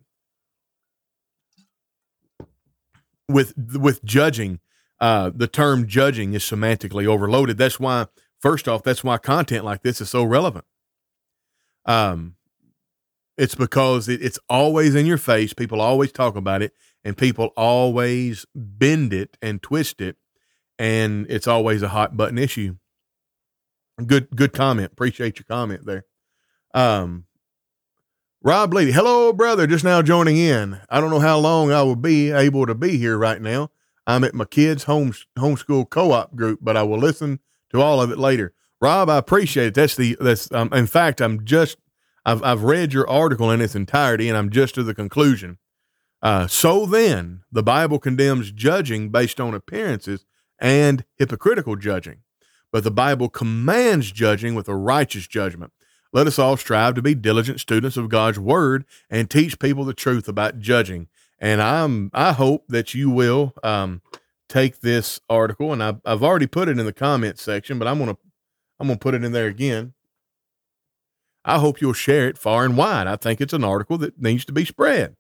With with judging, uh, the term judging is semantically overloaded. That's why, first off, that's why content like this is so relevant. Um, it's because it, it's always in your face. People always talk about it, and people always bend it and twist it, and it's always a hot button issue. Good, good comment. Appreciate your comment there. Um, Rob Leedy, hello, brother. Just now joining in. I don't know how long I will be able to be here right now. I'm at my kids' home homeschool co-op group, but I will listen to all of it later. Rob, I appreciate it. That's the that's um, in fact, I'm just I've I've read your article in its entirety, and I'm just to the conclusion. Uh, so then, the Bible condemns judging based on appearances and hypocritical judging, but the Bible commands judging with a righteous judgment. Let us all strive to be diligent students of God's word and teach people the truth about judging. And I'm I hope that you will um, take this article, and I've, I've already put it in the comments section, but I'm gonna I'm gonna put it in there again I hope you'll share it far and wide. I think it's an article that needs to be spread,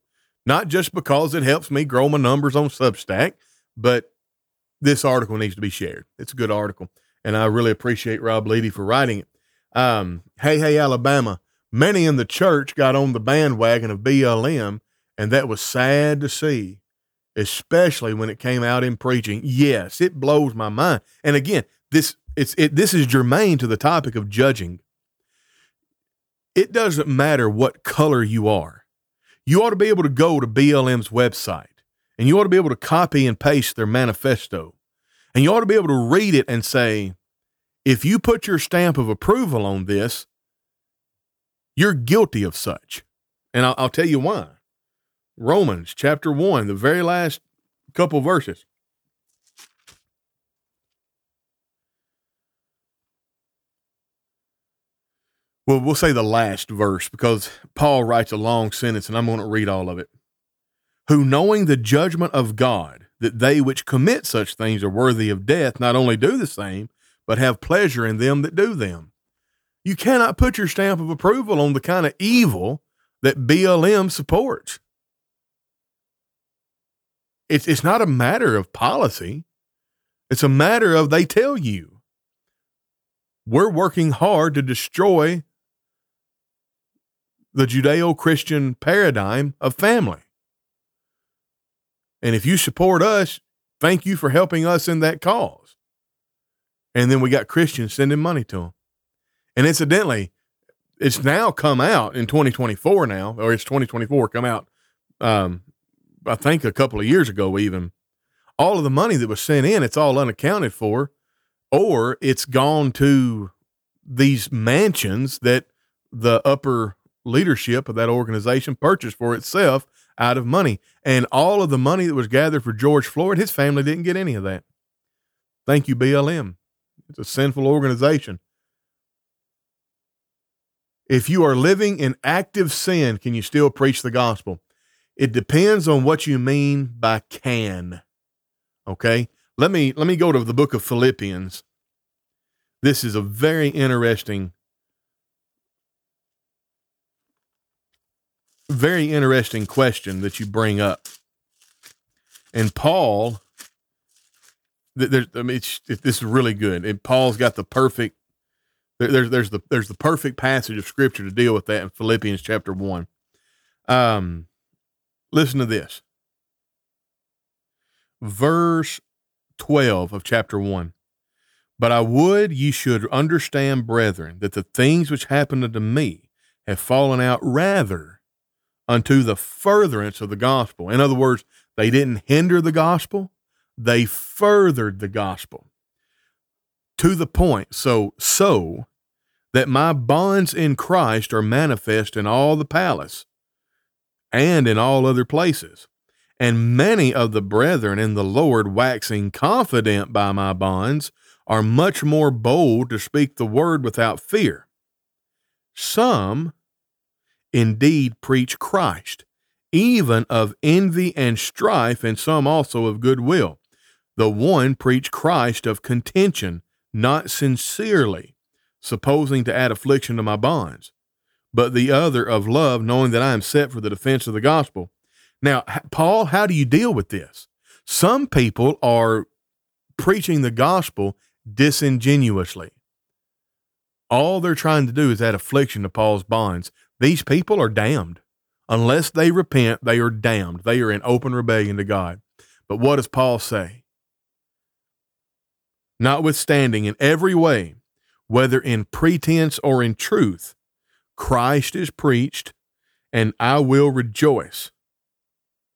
not just because it helps me grow my numbers on Substack, but this article needs to be shared. It's a good article, and I really appreciate Rob Leedy for writing it. Um, hey, hey, Alabama. Many in the church got on the bandwagon of BLM, and that was sad to see, especially when it came out in preaching. Yes, it blows my mind. And again, this it's it this is germane to the topic of judging it doesn't matter what color you are. You ought to be able to go to BLM's website and you ought to be able to copy and paste their manifesto. And you ought to be able to read it and say, if you put your stamp of approval on this, you're guilty of such. And I'll, I'll tell you why. Romans chapter 1, the very last couple verses. Well, we'll say the last verse because Paul writes a long sentence and I'm going to read all of it. Who, knowing the judgment of God, that they which commit such things are worthy of death, not only do the same, but have pleasure in them that do them. You cannot put your stamp of approval on the kind of evil that BLM supports. It's, it's not a matter of policy, it's a matter of they tell you. We're working hard to destroy the Judeo Christian paradigm of family. And if you support us, thank you for helping us in that cause. And then we got Christians sending money to them. And incidentally, it's now come out in 2024 now, or it's 2024 come out, um, I think a couple of years ago, even. All of the money that was sent in, it's all unaccounted for, or it's gone to these mansions that the upper leadership of that organization purchased for itself out of money. And all of the money that was gathered for George Floyd, his family didn't get any of that. Thank you, BLM. It's a sinful organization. If you are living in active sin, can you still preach the gospel? It depends on what you mean by can. Okay? Let me let me go to the book of Philippians. This is a very interesting very interesting question that you bring up. And Paul, there's, I mean, this is really good. And Paul's got the perfect, there's, there's the, there's the perfect passage of scripture to deal with that in Philippians chapter one. Um, listen to this. Verse 12 of chapter one. But I would ye should understand, brethren, that the things which happened unto me have fallen out rather unto the furtherance of the gospel. In other words, they didn't hinder the gospel, they furthered the gospel to the point so so that my bonds in Christ are manifest in all the palace and in all other places. And many of the brethren in the Lord, waxing confident by my bonds, are much more bold to speak the word without fear. Some indeed preach Christ, even of envy and strife, and some also of goodwill. The one preach Christ of contention, not sincerely, supposing to add affliction to my bonds, but the other of love, knowing that I am set for the defense of the gospel. Now, Paul, how do you deal with this? Some people are preaching the gospel disingenuously. All they're trying to do is add affliction to Paul's bonds. These people are damned. Unless they repent, they are damned. They are in open rebellion to God. But what does Paul say? Notwithstanding, in every way, whether in pretense or in truth, Christ is preached, and I will rejoice.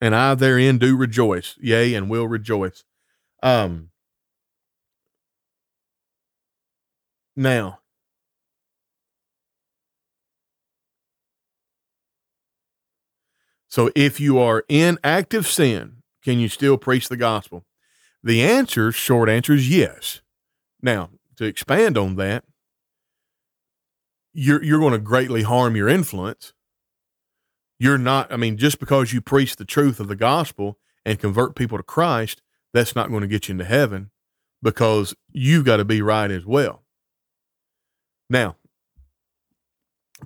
And I therein do rejoice, yea, and will rejoice. Um, now, So if you are in active sin, can you still preach the gospel? The answer, short answer, is yes. Now, to expand on that, you're you're going to greatly harm your influence. You're not, I mean, just because you preach the truth of the gospel and convert people to Christ, that's not going to get you into heaven because you've got to be right as well. Now,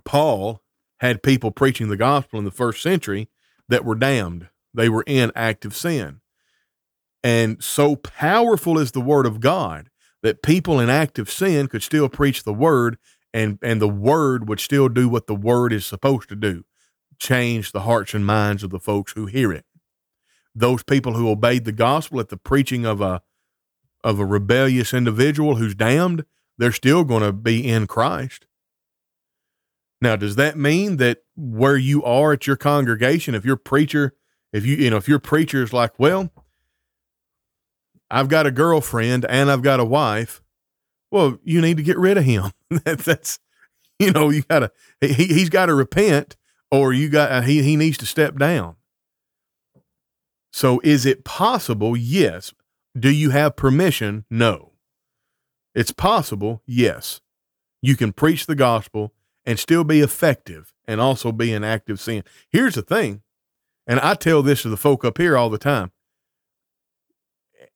Paul had people preaching the gospel in the first century that were damned. They were in active sin. And so powerful is the word of God that people in active sin could still preach the word and, and the word would still do what the word is supposed to do change the hearts and minds of the folks who hear it. Those people who obeyed the gospel at the preaching of a of a rebellious individual who's damned, they're still going to be in Christ. Now, does that mean that where you are at your congregation, if your preacher, if you, you know, if your preacher is like, well, I've got a girlfriend and I've got a wife, well, you need to get rid of him. that, that's, you know, you gotta, he, he's got to repent or you got, uh, he, he needs to step down. So is it possible? Yes. Do you have permission? No. It's possible. Yes. You can preach the gospel and still be effective and also be in active sin. Here's the thing, and I tell this to the folk up here all the time.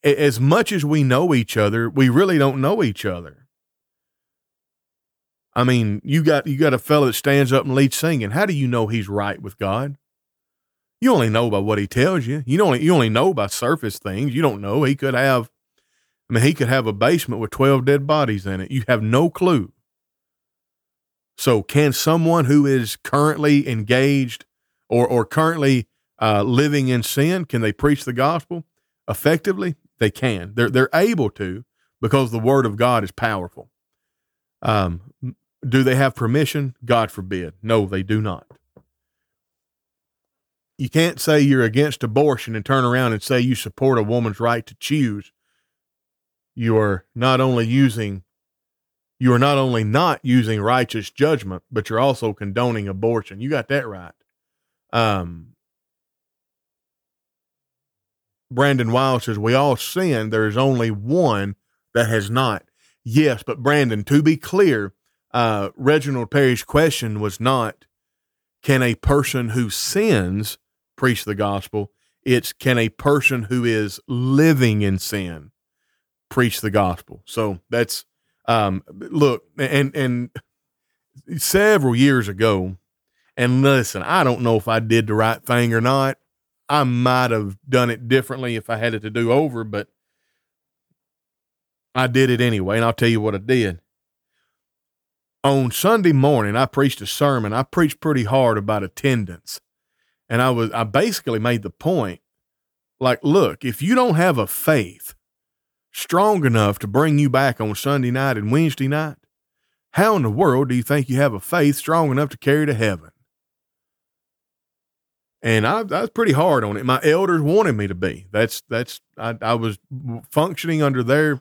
As much as we know each other, we really don't know each other. I mean, you got you got a fellow that stands up and leads singing. How do you know he's right with God? You only know by what he tells you. You only you only know by surface things. You don't know he could have. I mean, he could have a basement with twelve dead bodies in it. You have no clue. So, can someone who is currently engaged or, or currently uh, living in sin, can they preach the gospel effectively? They can. They're, they're able to because the word of God is powerful. Um, do they have permission? God forbid. No, they do not. You can't say you're against abortion and turn around and say you support a woman's right to choose. You are not only using you are not only not using righteous judgment, but you're also condoning abortion. You got that right. Um, Brandon Wild says, We all sin. There is only one that has not. Yes, but Brandon, to be clear, uh, Reginald Perry's question was not, Can a person who sins preach the gospel? It's, Can a person who is living in sin preach the gospel? So that's um, look, and and several years ago, and listen, I don't know if I did the right thing or not. I might have done it differently if I had it to do over, but I did it anyway, and I'll tell you what I did. On Sunday morning, I preached a sermon. I preached pretty hard about attendance. And I was I basically made the point like, look, if you don't have a faith strong enough to bring you back on Sunday night and Wednesday night? How in the world do you think you have a faith strong enough to carry to heaven? And I, I was pretty hard on it. My elders wanted me to be. That's that's I, I was functioning under their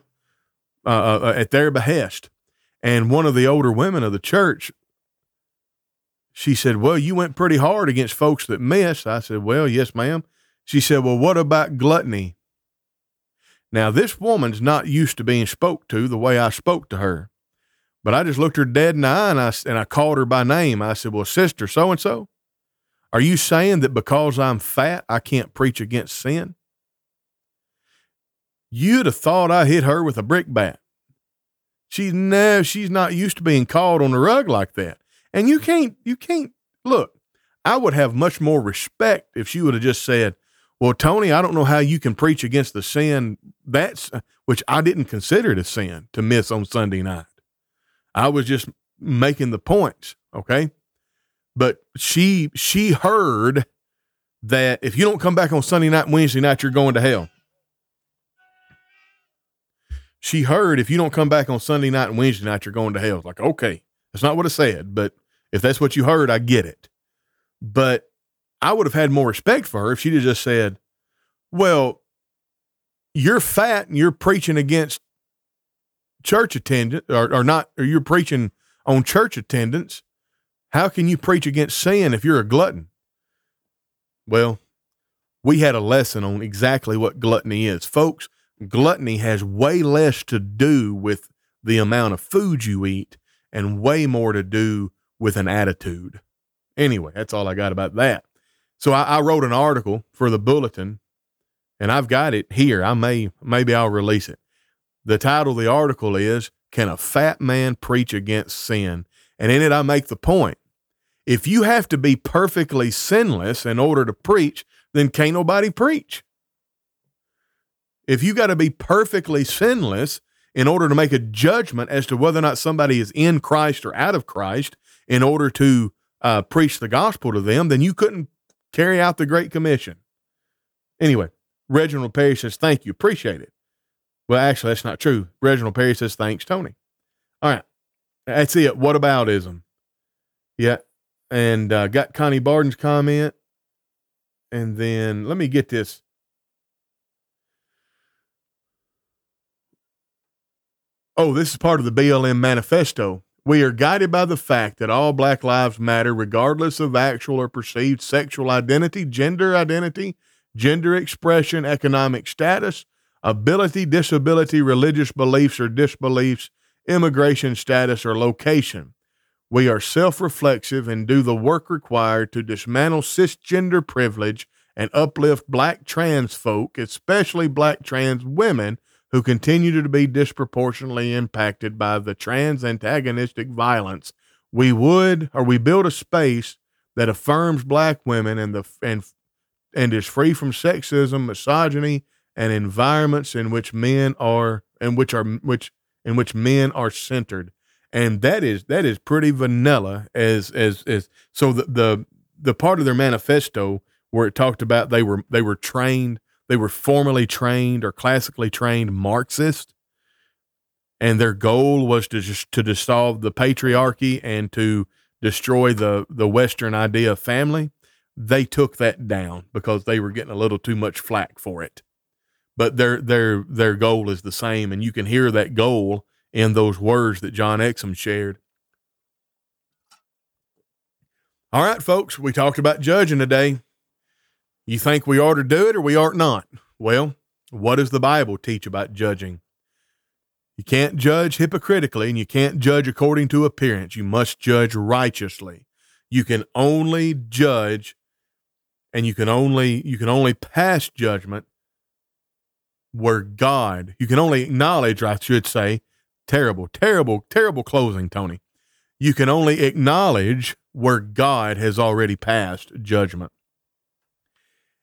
uh, uh, uh, at their behest. And one of the older women of the church, she said, "Well, you went pretty hard against folks that missed." I said, "Well, yes, ma'am." She said, "Well, what about gluttony?" Now, this woman's not used to being spoke to the way I spoke to her, But I just looked her dead in the eye and I, and I called her by name. I said, Well, sister, so and so, are you saying that because I'm fat, I can't preach against sin? You'd have thought I hit her with a brick bat. She's no, she's not used to being called on the rug like that. And you can't, you can't look. I would have much more respect if she would have just said, "Well, Tony, I don't know how you can preach against the sin that's uh, which I didn't consider it a sin to miss on Sunday night. I was just making the points, okay? But she she heard that if you don't come back on Sunday night Wednesday night, you're going to hell she heard if you don't come back on Sunday night and Wednesday night, you're going to hell. Like, okay, that's not what I said, but if that's what you heard, I get it. But I would have had more respect for her if she'd have just said, well, you're fat and you're preaching against church attendance or, or not, or you're preaching on church attendance. How can you preach against sin if you're a glutton? Well, we had a lesson on exactly what gluttony is. Folks, gluttony has way less to do with the amount of food you eat and way more to do with an attitude. Anyway, that's all I got about that. So I, I, wrote an article for the bulletin and I've got it here. I may, maybe I'll release it. The title of the article is Can a Fat Man Preach Against Sin? And in it, I make the point if you have to be perfectly sinless in order to preach, then can't nobody preach. If you got to be perfectly sinless in order to make a judgment as to whether or not somebody is in Christ or out of Christ in order to uh, preach the gospel to them, then you couldn't carry out the Great Commission. Anyway, Reginald Perry says, Thank you. Appreciate it. Well, actually, that's not true. Reginald Perry says, Thanks, Tony. All right. That's it. What about ism? Yeah. And uh, got Connie Barden's comment. And then let me get this. Oh, this is part of the BLM manifesto. We are guided by the fact that all Black lives matter, regardless of actual or perceived sexual identity, gender identity, gender expression, economic status, ability, disability, religious beliefs or disbeliefs, immigration status, or location. We are self reflexive and do the work required to dismantle cisgender privilege and uplift black trans folk, especially black trans women who continue to be disproportionately impacted by the trans antagonistic violence. We would, or we build a space that affirms black women and the and and is free from sexism, misogyny, and environments in which men are and which are which in which men are centered. And that is that is pretty vanilla as as as so the the the part of their manifesto where it talked about they were they were trained they were formally trained or classically trained Marxist, and their goal was to just to dissolve the patriarchy and to destroy the the Western idea of family. They took that down because they were getting a little too much flack for it. But their their their goal is the same, and you can hear that goal in those words that John Exum shared. All right, folks, we talked about judging today. You think we ought to do it or we ought not? Well, what does the Bible teach about judging? You can't judge hypocritically and you can't judge according to appearance. You must judge righteously. You can only judge and you can only you can only pass judgment where God, you can only acknowledge, I should say, terrible, terrible, terrible closing, Tony. You can only acknowledge where God has already passed judgment.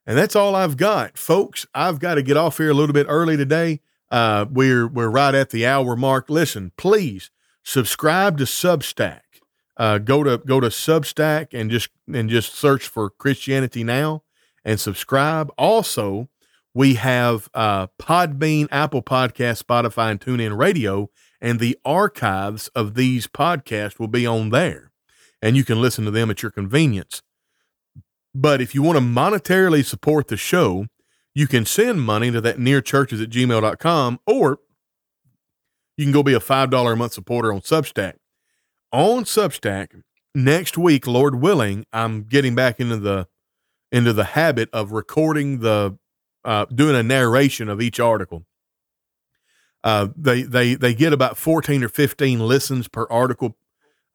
And that's all I've got, folks. I've got to get off here a little bit early today. Uh, we're we're right at the hour mark. Listen, please subscribe to Substack. Uh, go to go to Substack and just and just search for Christianity Now and subscribe. Also, we have uh, Podbean, Apple Podcast, Spotify, and TuneIn Radio, and the archives of these podcasts will be on there, and you can listen to them at your convenience. But if you want to monetarily support the show, you can send money to that nearchurches at gmail.com or you can go be a $5 a month supporter on Substack. On Substack, next week, Lord willing, I'm getting back into the into the habit of recording the uh, doing a narration of each article. Uh, they they they get about fourteen or fifteen listens per article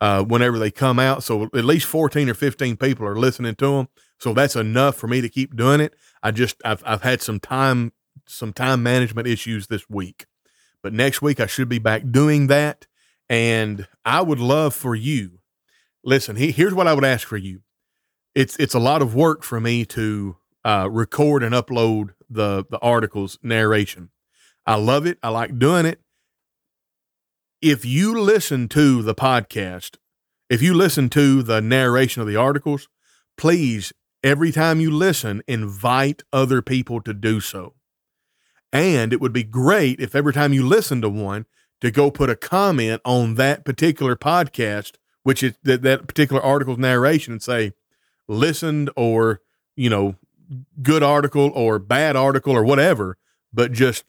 uh, whenever they come out. So at least fourteen or fifteen people are listening to them. So that's enough for me to keep doing it. I just I've I've had some time some time management issues this week, but next week I should be back doing that. And I would love for you. Listen, he, here's what I would ask for you. It's it's a lot of work for me to uh, record and upload the the articles narration. I love it. I like doing it. If you listen to the podcast, if you listen to the narration of the articles, please every time you listen, invite other people to do so. And it would be great if every time you listen to one, to go put a comment on that particular podcast, which is that, that particular article's narration and say, listened or, you know, good article or bad article or whatever, but just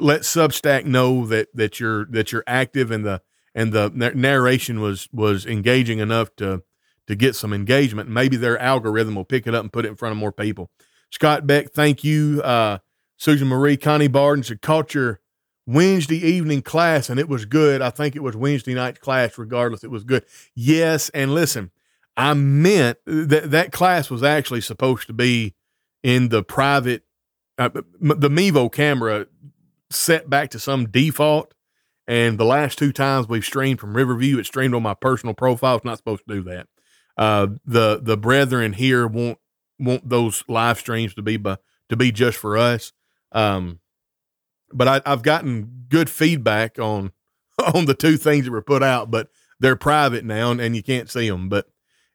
let Substack know that, that you're, that you're active and the, and the narration was, was engaging enough to, to get some engagement. Maybe their algorithm will pick it up and put it in front of more people. Scott Beck, thank you. Uh, Susan Marie, Connie Barden said, caught your Wednesday evening class and it was good. I think it was Wednesday night class, regardless, it was good. Yes. And listen, I meant that that class was actually supposed to be in the private, uh, the Mevo camera set back to some default. And the last two times we've streamed from Riverview, it streamed on my personal profile. It's not supposed to do that. Uh, the the brethren here want want those live streams to be by, to be just for us. Um, but I, I've gotten good feedback on on the two things that were put out, but they're private now and, and you can't see them. But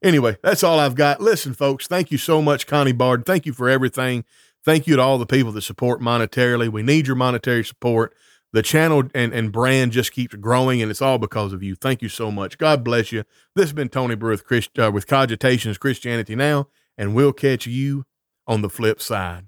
anyway, that's all I've got. Listen, folks, thank you so much, Connie Bard. Thank you for everything. Thank you to all the people that support monetarily. We need your monetary support. The channel and, and brand just keeps growing, and it's all because of you. Thank you so much. God bless you. This has been Tony Brewer Christ, uh, with Cogitations Christianity Now, and we'll catch you on the flip side.